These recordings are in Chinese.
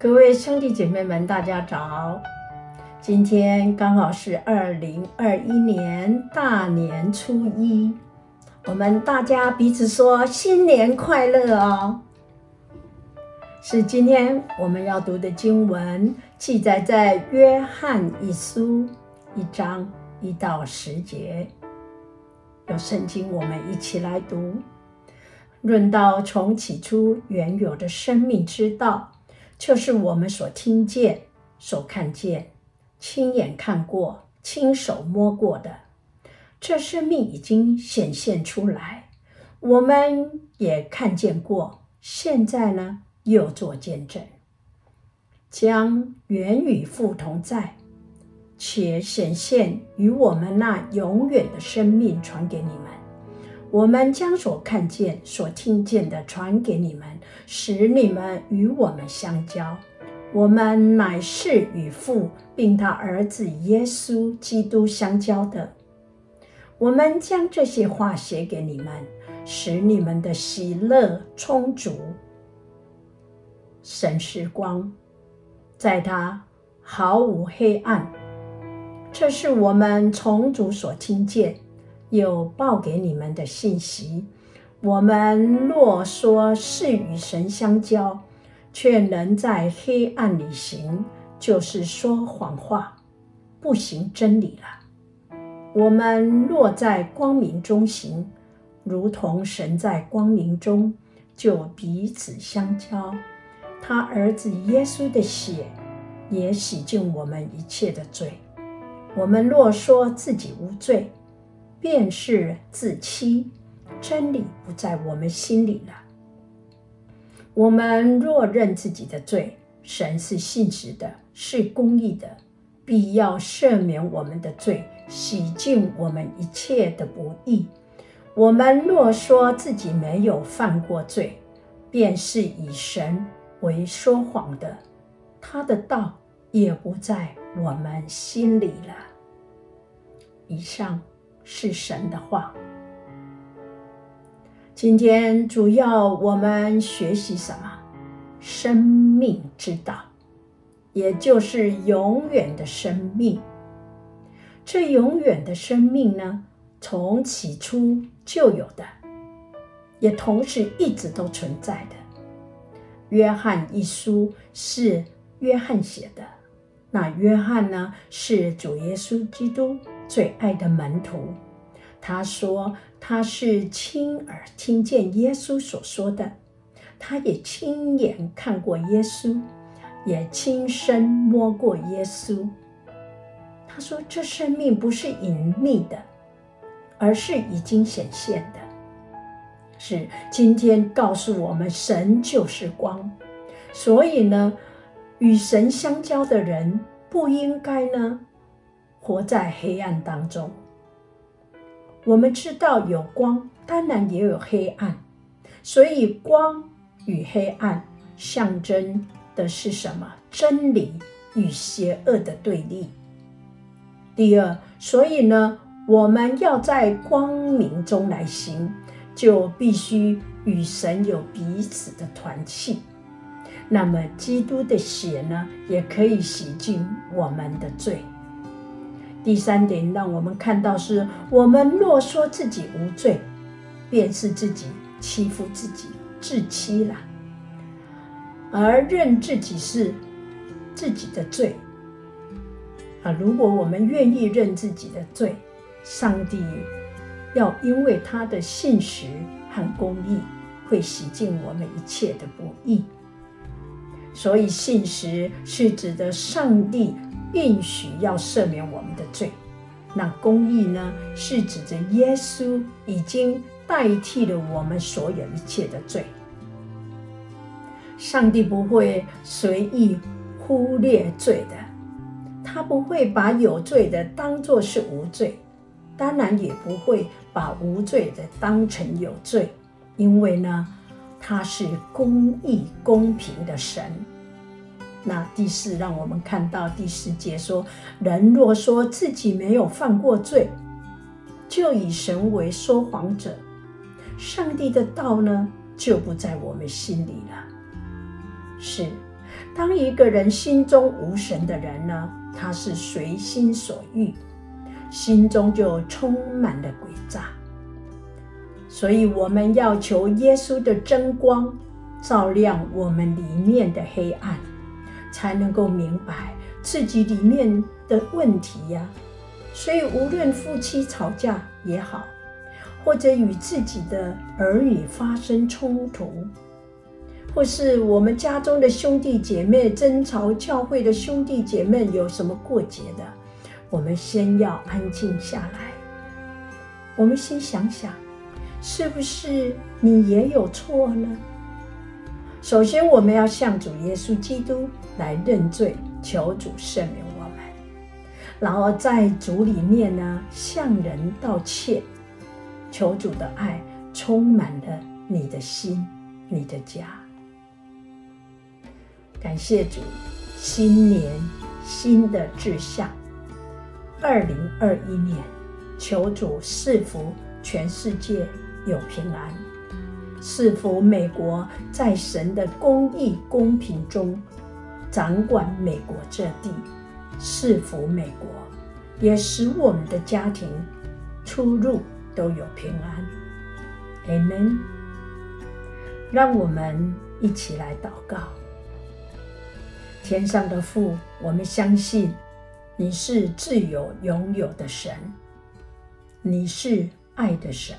各位兄弟姐妹们，大家早！今天刚好是二零二一年大年初一，我们大家彼此说新年快乐哦。是今天我们要读的经文，记载在约翰一书一章一到十节。有圣经，我们一起来读。论到从起初原有的生命之道。就是我们所听见、所看见、亲眼看过、亲手摸过的，这生命已经显现出来，我们也看见过。现在呢，又做见证，将原与父同在，且显现与我们那永远的生命传给你们。我们将所看见、所听见的传给你们，使你们与我们相交。我们乃是与父并他儿子耶稣基督相交的。我们将这些话写给你们，使你们的喜乐充足。神是光，在他毫无黑暗。这是我们从主所听见。有报给你们的信息，我们若说是与神相交，却能在黑暗里行，就是说谎话，不行真理了。我们若在光明中行，如同神在光明中，就彼此相交。他儿子耶稣的血也洗净我们一切的罪。我们若说自己无罪，便是自欺，真理不在我们心里了。我们若认自己的罪，神是信实的，是公义的，必要赦免我们的罪，洗净我们一切的不义。我们若说自己没有犯过罪，便是以神为说谎的，他的道也不在我们心里了。以上。是神的话。今天主要我们学习什么？生命之道，也就是永远的生命。这永远的生命呢，从起初就有的，也同时一直都存在的。约翰一书是约翰写的，那约翰呢，是主耶稣基督。最爱的门徒，他说他是亲耳听见耶稣所说的，他也亲眼看过耶稣，也亲身摸过耶稣。他说这生命不是隐秘的，而是已经显现的。是今天告诉我们，神就是光，所以呢，与神相交的人不应该呢。活在黑暗当中，我们知道有光，当然也有黑暗，所以光与黑暗象征的是什么？真理与邪恶的对立。第二，所以呢，我们要在光明中来行，就必须与神有彼此的团契。那么，基督的血呢，也可以洗净我们的罪。第三点，让我们看到是：我们若说自己无罪，便是自己欺负自己，自欺了；而认自己是自己的罪啊，如果我们愿意认自己的罪，上帝要因为他的信实和公义，会洗净我们一切的不义。所以，信实是指的上帝。应许要赦免我们的罪，那公义呢？是指着耶稣已经代替了我们所有一切的罪。上帝不会随意忽略罪的，他不会把有罪的当作是无罪，当然也不会把无罪的当成有罪，因为呢，他是公义公平的神。那第四，让我们看到第四节说：人若说自己没有犯过罪，就以神为说谎者，上帝的道呢，就不在我们心里了。是当一个人心中无神的人呢，他是随心所欲，心中就充满了诡诈。所以我们要求耶稣的真光照亮我们里面的黑暗，才能够明白自己里面的问题呀。所以无论夫妻吵架也好，或者与自己的儿女发生冲突，或是我们家中的兄弟姐妹争吵，教会的兄弟姐妹有什么过节的，我们先要安静下来，我们先想想。是不是你也有错呢？首先，我们要向主耶稣基督来认罪，求主赦免我们，然后在主里面呢，向人道歉，求主的爱充满了你的心、你的家。感谢主，新年新的志向，二零二一年，求主赐福全世界。有平安，赐福美国在神的公义公平中掌管美国这地，赐福美国，也使我们的家庭出入都有平安。Amen。让我们一起来祷告。天上的父，我们相信你是自由拥有的神，你是爱的神。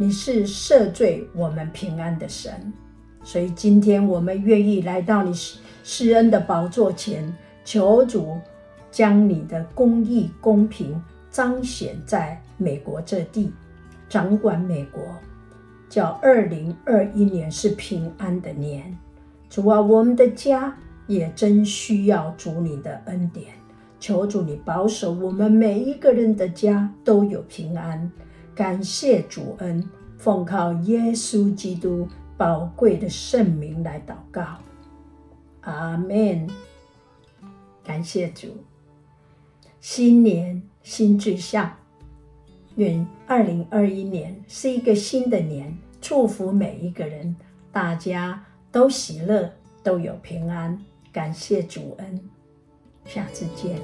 你是赦罪我们平安的神，所以今天我们愿意来到你施恩的宝座前，求主将你的公义公平彰显在美国这地，掌管美国，叫二零二一年是平安的年。主啊，我们的家也真需要主你的恩典，求主你保守我们每一个人的家都有平安。感谢主恩，奉靠耶稣基督宝贵的圣名来祷告，阿门。感谢主，新年新志向，愿二零二一年是一个新的年，祝福每一个人，大家都喜乐，都有平安。感谢主恩，下次见。